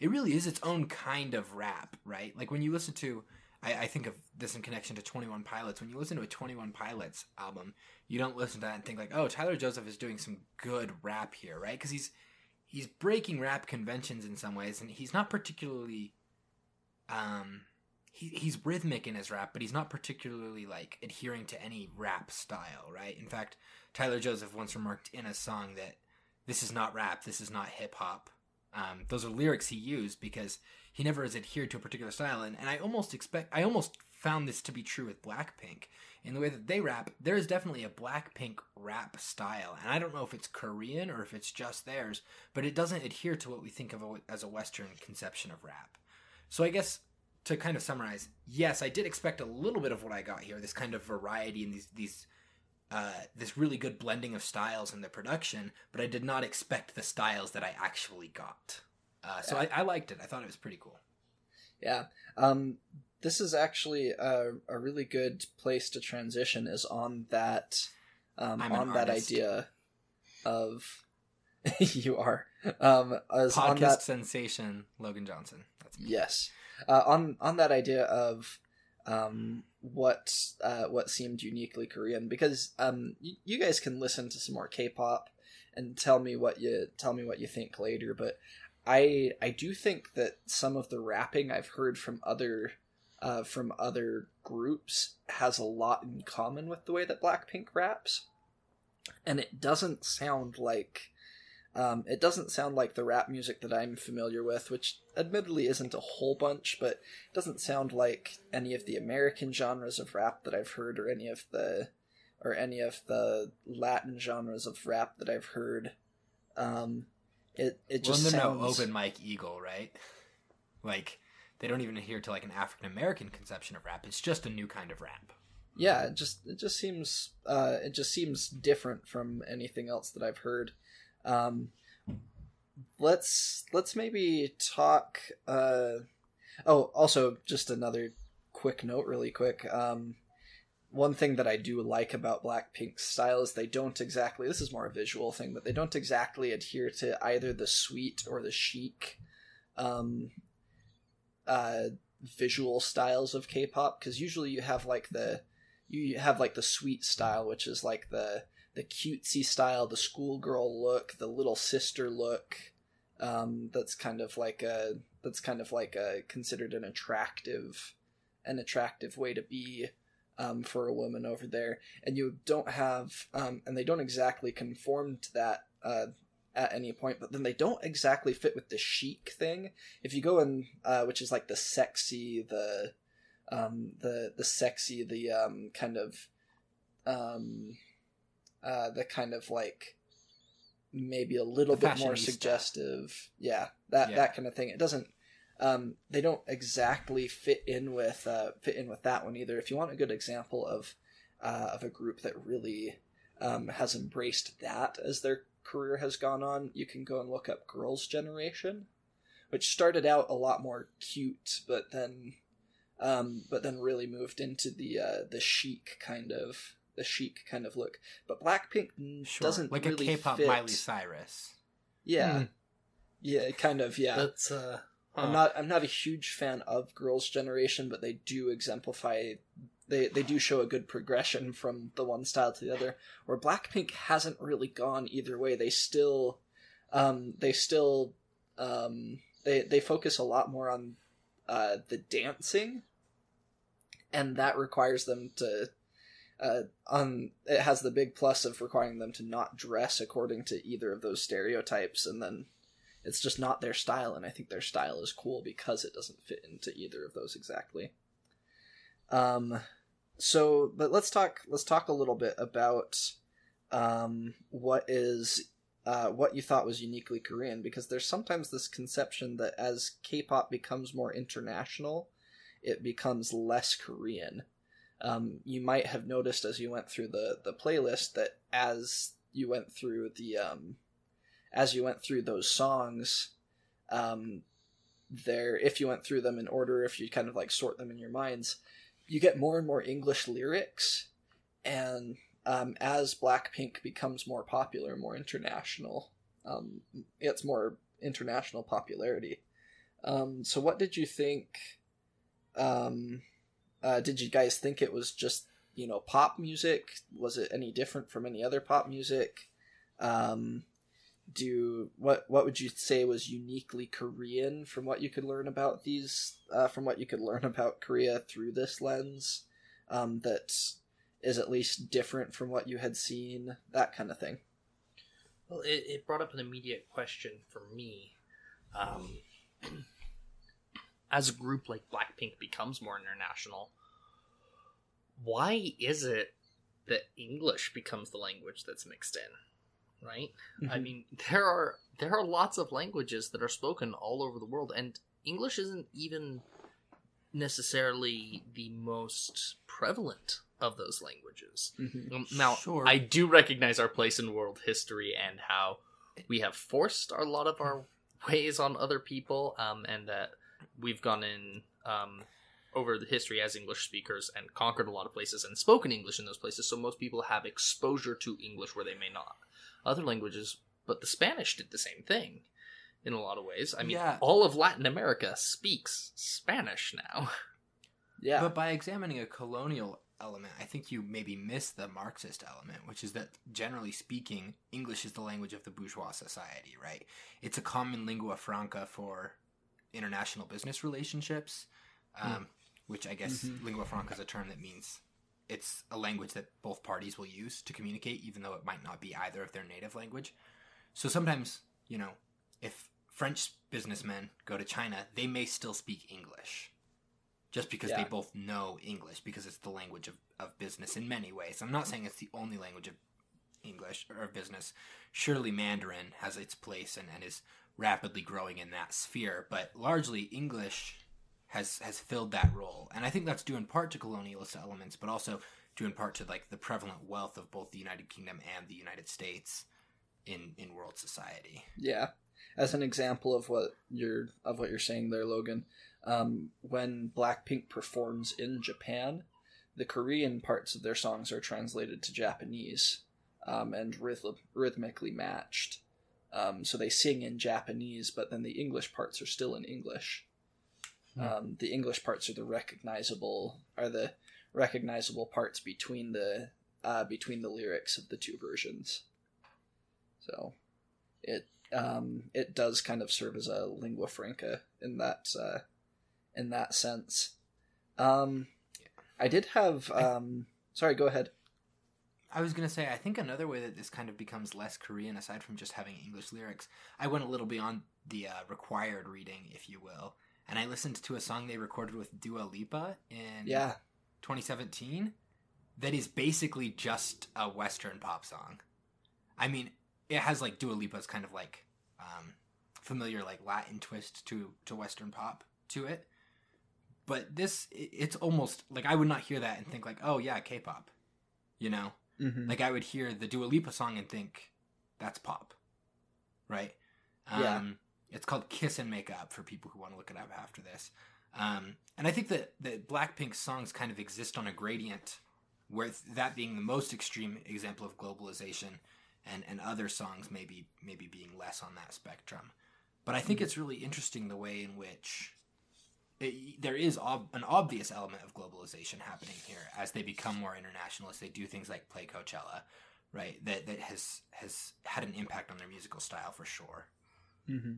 It really is its own kind of rap, right? Like when you listen to, I, I think of this in connection to Twenty One Pilots. When you listen to a Twenty One Pilots album, you don't listen to that and think like, "Oh, Tyler Joseph is doing some good rap here," right? Because he's he's breaking rap conventions in some ways, and he's not particularly, um, he he's rhythmic in his rap, but he's not particularly like adhering to any rap style, right? In fact, Tyler Joseph once remarked in a song that this is not rap, this is not hip hop. Um, those are lyrics he used because he never has adhered to a particular style, and, and I almost expect, I almost found this to be true with Blackpink. In the way that they rap, there is definitely a Blackpink rap style, and I don't know if it's Korean or if it's just theirs, but it doesn't adhere to what we think of as a Western conception of rap. So I guess to kind of summarize, yes, I did expect a little bit of what I got here, this kind of variety and these these uh, this really good blending of styles in the production, but I did not expect the styles that I actually got. Uh, so I, I, liked it. I thought it was pretty cool. Yeah. Um, this is actually a, a, really good place to transition is on that um, on that idea of you are um, podcast on that, sensation Logan Johnson. That's me. yes uh, on on that idea of um, what uh, what seemed uniquely Korean because um, y- you guys can listen to some more K-pop and tell me what you tell me what you think later. But I I do think that some of the rapping I've heard from other uh, from other groups has a lot in common with the way that Blackpink raps, and it doesn't sound like um, it doesn't sound like the rap music that I'm familiar with, which admittedly isn't a whole bunch, but it doesn't sound like any of the American genres of rap that I've heard, or any of the or any of the Latin genres of rap that I've heard. Um, it it just well, sounds... no open Mike Eagle, right? Like they don't even adhere to like an African American conception of rap. It's just a new kind of rap. Yeah, it just it just seems uh, it just seems different from anything else that I've heard. Um, let's let's maybe talk. Uh, oh, also just another quick note, really quick. Um, one thing that I do like about Blackpink's style is they don't exactly. This is more a visual thing, but they don't exactly adhere to either the sweet or the chic um, uh, visual styles of K-pop. Because usually you have like the you have like the sweet style, which is like the the cutesy style, the schoolgirl look, the little sister look. Um, that's kind of like a that's kind of like a considered an attractive an attractive way to be um, for a woman over there, and you don't have um, and they don't exactly conform to that uh, at any point, but then they don't exactly fit with the chic thing. If you go in, uh, which is like the sexy, the um, the the sexy, the um, kind of um, uh, the kind of like maybe a little the bit more suggestive, yeah, that yeah. that kind of thing. It doesn't. Um, they don't exactly fit in with uh, fit in with that one either. If you want a good example of uh, of a group that really um, has embraced that as their career has gone on, you can go and look up Girls' Generation, which started out a lot more cute, but then um, but then really moved into the uh, the chic kind of the chic kind of look. But Blackpink sure. doesn't like really a K-pop fit. Miley Cyrus. Yeah, mm. yeah, kind of. Yeah, that's. Uh, huh. I'm not. I'm not a huge fan of Girls' Generation, but they do exemplify. They they do show a good progression from the one style to the other. Where Blackpink hasn't really gone either way. They still, um, they still, um, they they focus a lot more on, uh, the dancing, and that requires them to uh, on it has the big plus of requiring them to not dress according to either of those stereotypes, and then it's just not their style. And I think their style is cool because it doesn't fit into either of those exactly. Um, so but let's talk. Let's talk a little bit about um what is uh, what you thought was uniquely Korean, because there's sometimes this conception that as K-pop becomes more international, it becomes less Korean um, you might have noticed as you went through the the playlist that as you went through the um, as you went through those songs, um, there if you went through them in order, if you kind of like sort them in your minds, you get more and more English lyrics, and um, as Blackpink becomes more popular, more international, um, it's more international popularity. Um, so, what did you think? Um, uh, did you guys think it was just you know pop music? Was it any different from any other pop music? Um, do what what would you say was uniquely Korean from what you could learn about these uh, from what you could learn about Korea through this lens um, that is at least different from what you had seen that kind of thing. Well, it, it brought up an immediate question for me. Um, as a group like Blackpink becomes more international, why is it that English becomes the language that's mixed in? Right? I Mhm. mean, there are there are lots of languages that are spoken all over the world, and English isn't even necessarily the most prevalent of those languages. Mhm. Um, Now, Sure. I do recognize our place in world history and how we have forced a lot of our ways on other people, um, and that we've gone in um, over the history as English speakers and conquered a lot of places and spoken English in those places. So most people have exposure to English where they may not. Other languages, but the Spanish did the same thing in a lot of ways. I mean, Yeah. all of Latin America speaks Spanish now. Yeah. But by examining a colonial element, I think you maybe miss the Marxist element, which is that generally speaking, English is the language of the bourgeois society, right? It's a common lingua franca for international business relationships, um, which I guess Mhm. lingua franca is a term that means it's a language that both parties will use to communicate, even though it might not be either of their native language. So sometimes, you know, if French businessmen go to China, they may still speak English just because they both know English because it's the language of, of business in many ways. I'm not saying it's the only language of English or business. Surely Mandarin has its place and, and is rapidly growing in that sphere, but largely English has has filled that role. And I think that's due in part to colonialist elements, but also due in part to like the prevalent wealth of both the United Kingdom and the United States in in world society. Yeah. As an example of what you're of what you're saying there, Logan, um, when Blackpink performs in Japan, the Korean parts of their songs are translated to Japanese um, and rhyth- rhythmically matched. Um, so they sing in Japanese, but then the English parts are still in English. Hmm. Um, the English parts are the recognizable are the recognizable parts between the uh, between the lyrics of the two versions. So it um, it does kind of serve as a lingua franca in that uh, in that sense. Um, I did have um, sorry, go ahead. I was gonna say, I think another way that this kind of becomes less Korean, aside from just having English lyrics, I went a little beyond the uh, required reading, if you will, and I listened to a song they recorded with Dua Lipa in Yeah, 2017 that is basically just a Western pop song. I mean, it has like Dua Lipa's kind of like um, familiar like Latin twist to to Western pop to it, but this it's almost like I would not hear that and think like, oh yeah, K-pop, you know. mm-hmm. Like I would hear the Dua Lipa song and think that's pop, right? Um, Yeah. It's called "Kiss and Make Up" for people who want to look it up after this. Um, and I think that that Blackpink's songs kind of exist on a gradient, with that being the most extreme example of globalization, and and other songs maybe maybe being less on that spectrum. But I think it's really interesting the way in which it, there is ob- an obvious element of globalization happening here as they become more international as they do things like play Coachella, right? That that has has had an impact on their musical style for sure. Mm-hmm.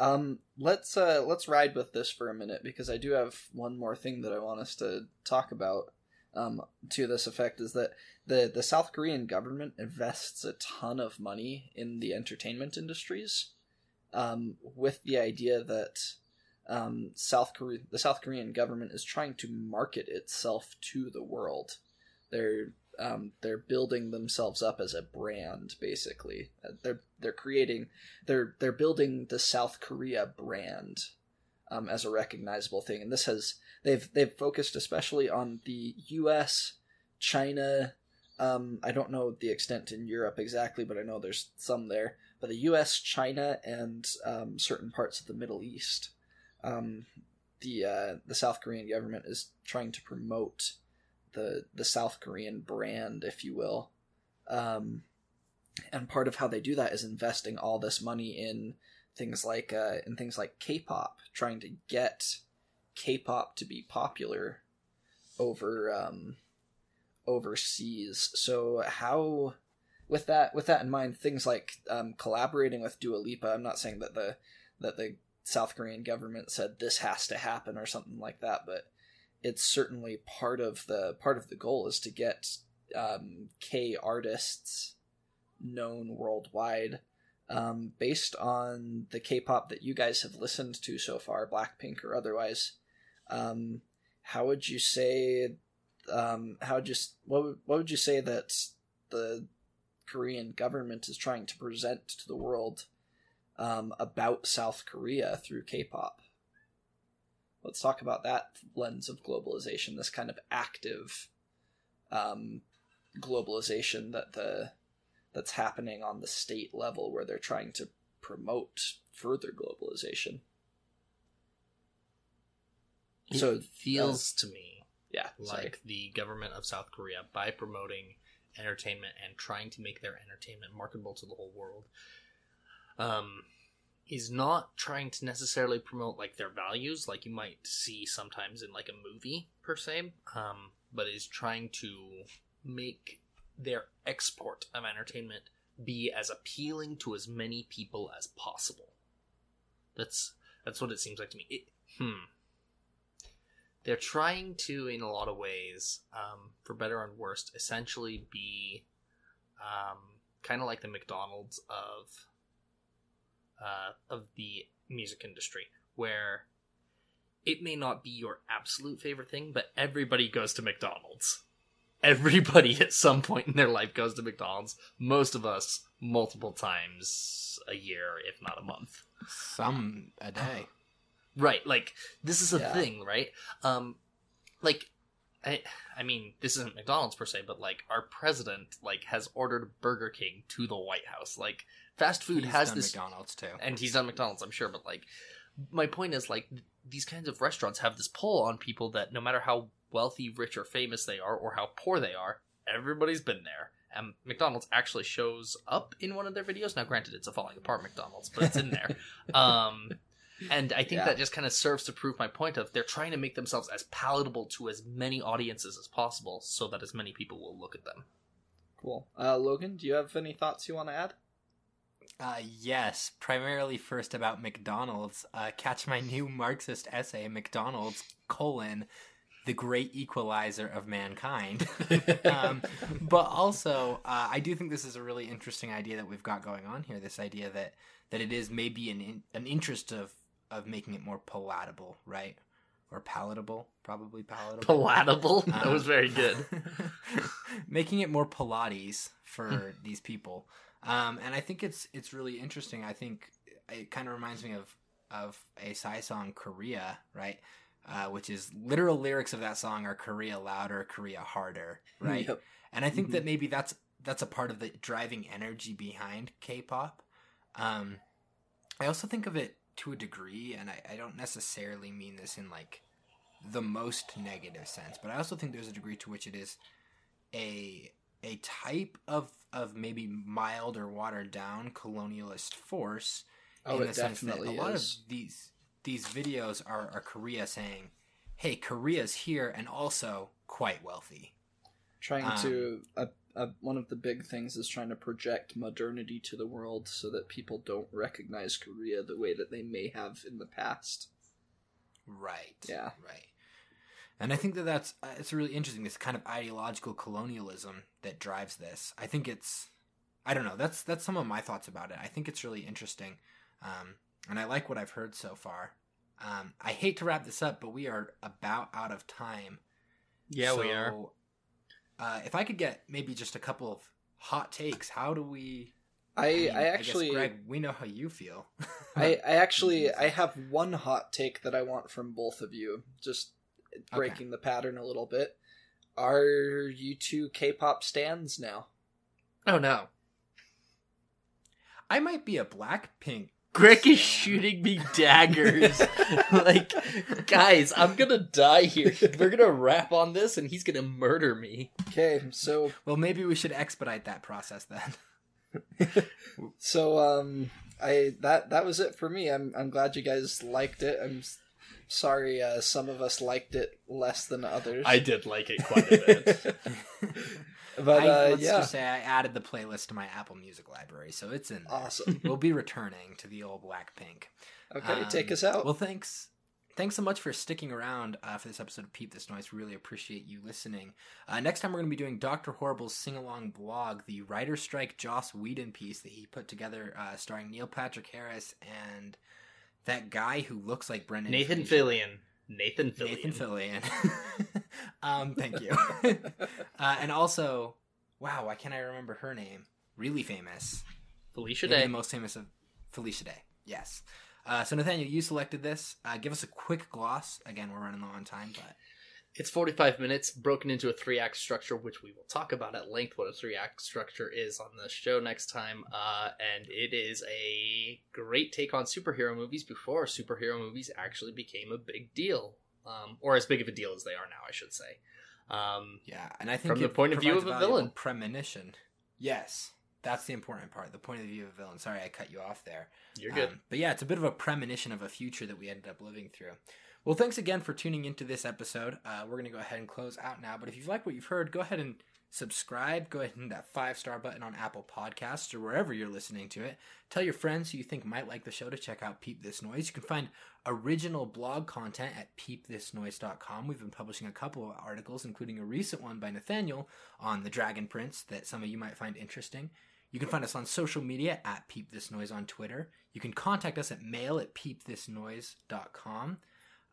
Um, let's uh, let's ride with this for a minute because I do have one more thing that I want us to talk about. Um, to this effect is that the the South Korean government invests a ton of money in the entertainment industries, um, with the idea that um, South Korea the South Korean government is trying to market itself to the world. They're um, they're building themselves up as a brand, basically. Uh, They're they're creating they're they're building the South Korea brand um, as a recognizable thing, and this has they've they've focused especially on the U.S., China. Um, I don't know the extent in Europe exactly, but I know there's some there. But the U.S., China, and um, certain parts of the Middle East, um, the uh, the South Korean government is trying to promote the the South Korean brand, if you will. Um, and part of how they do that is investing all this money in things like uh, in things like K-pop, trying to get K-pop to be popular over um, overseas. So how with that with that in mind, things like um, collaborating with Dua Lipa. I'm not saying that the that the South Korean government said this has to happen or something like that, but it's certainly part of the part of the goal is to get um, K artists known worldwide um, based on the K-pop that you guys have listened to so far, Blackpink or otherwise. Um, how would you say um, how just what would, what would you say that the Korean government is trying to present to the world um, about South Korea through K-pop? Let's talk about that lens of globalization, this kind of active um, globalization that the that's happening on the state level, where they're trying to promote further globalization. So it So, feels to me Yeah, sorry. like the government of South Korea, by promoting entertainment and trying to make their entertainment marketable to the whole world, um, is not trying to necessarily promote like their values, like you might see sometimes in like a movie per se, um, but is trying to make their export of entertainment be as appealing to as many people as possible. That's that's what it seems like to me. It, hmm they're trying to, in a lot of ways, um, for better and worse, essentially be um, kind of like the McDonald's of uh, of the music industry, where it may not be your absolute favorite thing, but everybody goes to McDonald's. Everybody at some point in their life goes to McDonald's. Most of us multiple times a year, if not a month. Some a day. Right, like this is a Yeah. thing, right? Um like I I mean, this isn't McDonald's per se, but like our president like has ordered Burger King to the White House. Like fast food He's has done this McDonald's too. and he's done McDonald's, I'm sure, but like my point is like these kinds of restaurants have this pull on people that no matter how wealthy, rich or famous they are or how poor they are, everybody's been there. And McDonald's actually shows up in one of their videos. Now granted it's a falling apart McDonald's, but it's in there. um and I think Yeah. that just kind of serves to prove my point of they're trying to make themselves as palatable to as many audiences as possible so that as many people will look at them. Cool. Uh, Logan, do you have any thoughts you want to add? Uh, yes, primarily first about McDonald's. Uh, catch my new Marxist essay, McDonald's colon, the great equalizer of mankind. um, but also, uh, I do think this is a really interesting idea that we've got going on here. This idea that that it is maybe an in, an interest of of making it more palatable, right? Or palatable, probably palatable. Palatable? that Um, was very good. making it more Pilates for these people, um, and I think it's it's really interesting. I think it kind of reminds me of of a Psy song, Korea, right? Uh, which is literal lyrics of that song are Korea louder, Korea harder, right? Yep. And I think that maybe that's that's a part of the driving energy behind K-pop. Um, I also think of it to a degree, and I, I don't necessarily mean this in like the most negative sense, but I also think there's a degree to which it is a a type of of maybe mild or watered down colonialist force Oh, in it the sense that a lot is. of these these videos are, are Korea saying, "Hey, Korea's here and also quite wealthy." trying Um, to uh, uh, one of the big things is trying to project modernity to the world so that people don't recognize Korea the way that they may have in the past. Right. Yeah. Right. And I think that that's uh, it's really interesting. This kind of ideological colonialism that drives this. I think it's, I don't know. That's that's some of my thoughts about it. I think it's really interesting, um, and I like what I've heard so far. Um, I hate to wrap this up, but we are about out of time. Yeah, we are. Uh, if I could get maybe just a couple of hot takes, how do we? I mean, I guess, actually Greg, we know how you feel. I, I actually I have one hot take that I want from both of you. Just breaking the pattern a little bit. Are you two K-pop stands now? Oh no. I might be a Blackpink. Greg is shooting me daggers. like, guys, I'm gonna die here. We're gonna rap on this and he's gonna murder me. Okay, so Well, maybe we should expedite that process then. so um I that that was it for me. I'm I'm glad you guys liked it. I'm s- sorry uh, some of us liked it less than others. I did like it quite a bit. but I, uh, let's yeah, just say I added the playlist to my Apple Music library, so it's in there. awesome. we'll be returning to the old Blackpink. Okay, Um, take us out. Well, thanks. Thanks so much for sticking around uh, for this episode of Peep This Noise. Really appreciate you listening. Uh, next time, we're going to be doing Dr. Horrible's sing along blog, the writer strike Joss Whedon piece that he put together, uh, starring Neil Patrick Harris and that guy who looks like Brendan Nathan. Fillion. Nathan Fillion. Nathan Fillion. Um, thank you. uh, and also, wow, why can't I remember her name? Really famous. Felicia Maybe Day. the most famous of Felicia Day. Yes. Uh, so Nathaniel, you selected this. Uh, give us a quick gloss. Again, we're running low on time, but It's 45 minutes, broken into a three act structure, which we will talk about at length what a three act structure is on the show next time. Uh, and it is a great take on superhero movies before superhero movies actually became a big deal. Um, or as big of a deal as they are now, I should say. Um, yeah, and I think From the point of view of a villain. premonition. Yes, that's the important part. The point of view of a villain. Sorry, I cut you off there. you're good. Um, but yeah, it's a bit of a premonition of a future that we ended up living through. Well, thanks again for tuning into this episode. Uh, we're going to go ahead and close out now. But if you've liked what you've heard, go ahead and subscribe. Go ahead and hit that five star button on Apple Podcasts or wherever you're listening to it. Tell your friends who you think might like the show to check out Peep This Noise. You can find original blog content at peepthisnoise.com. We've been publishing a couple of articles, including a recent one by Nathaniel on the Dragon Prince that some of you might find interesting. You can find us on social media at Peep This Noise on Twitter. You can contact us at mail at peepthisnoise.com.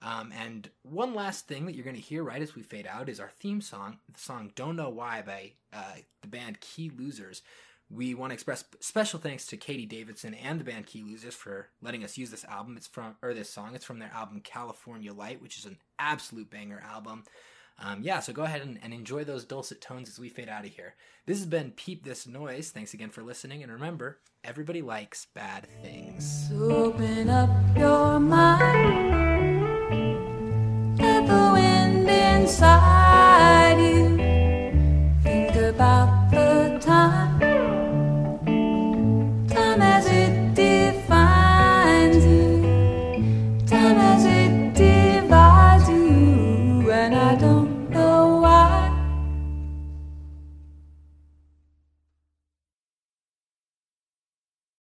Um, and one last thing that you're going to hear right as we fade out is our theme song, the song Don't Know Why by uh, the band Key Losers. We want to express special thanks to Katie Davidson and the band Key Losers for letting us use this album. It's from, or this song, it's from their album California Light, which is an absolute banger album. Um, yeah, so go ahead and, and enjoy those dulcet tones as we fade out of here. This has been Peep This Noise. Thanks again for listening, and remember, everybody likes bad things. Open up your mind. inside.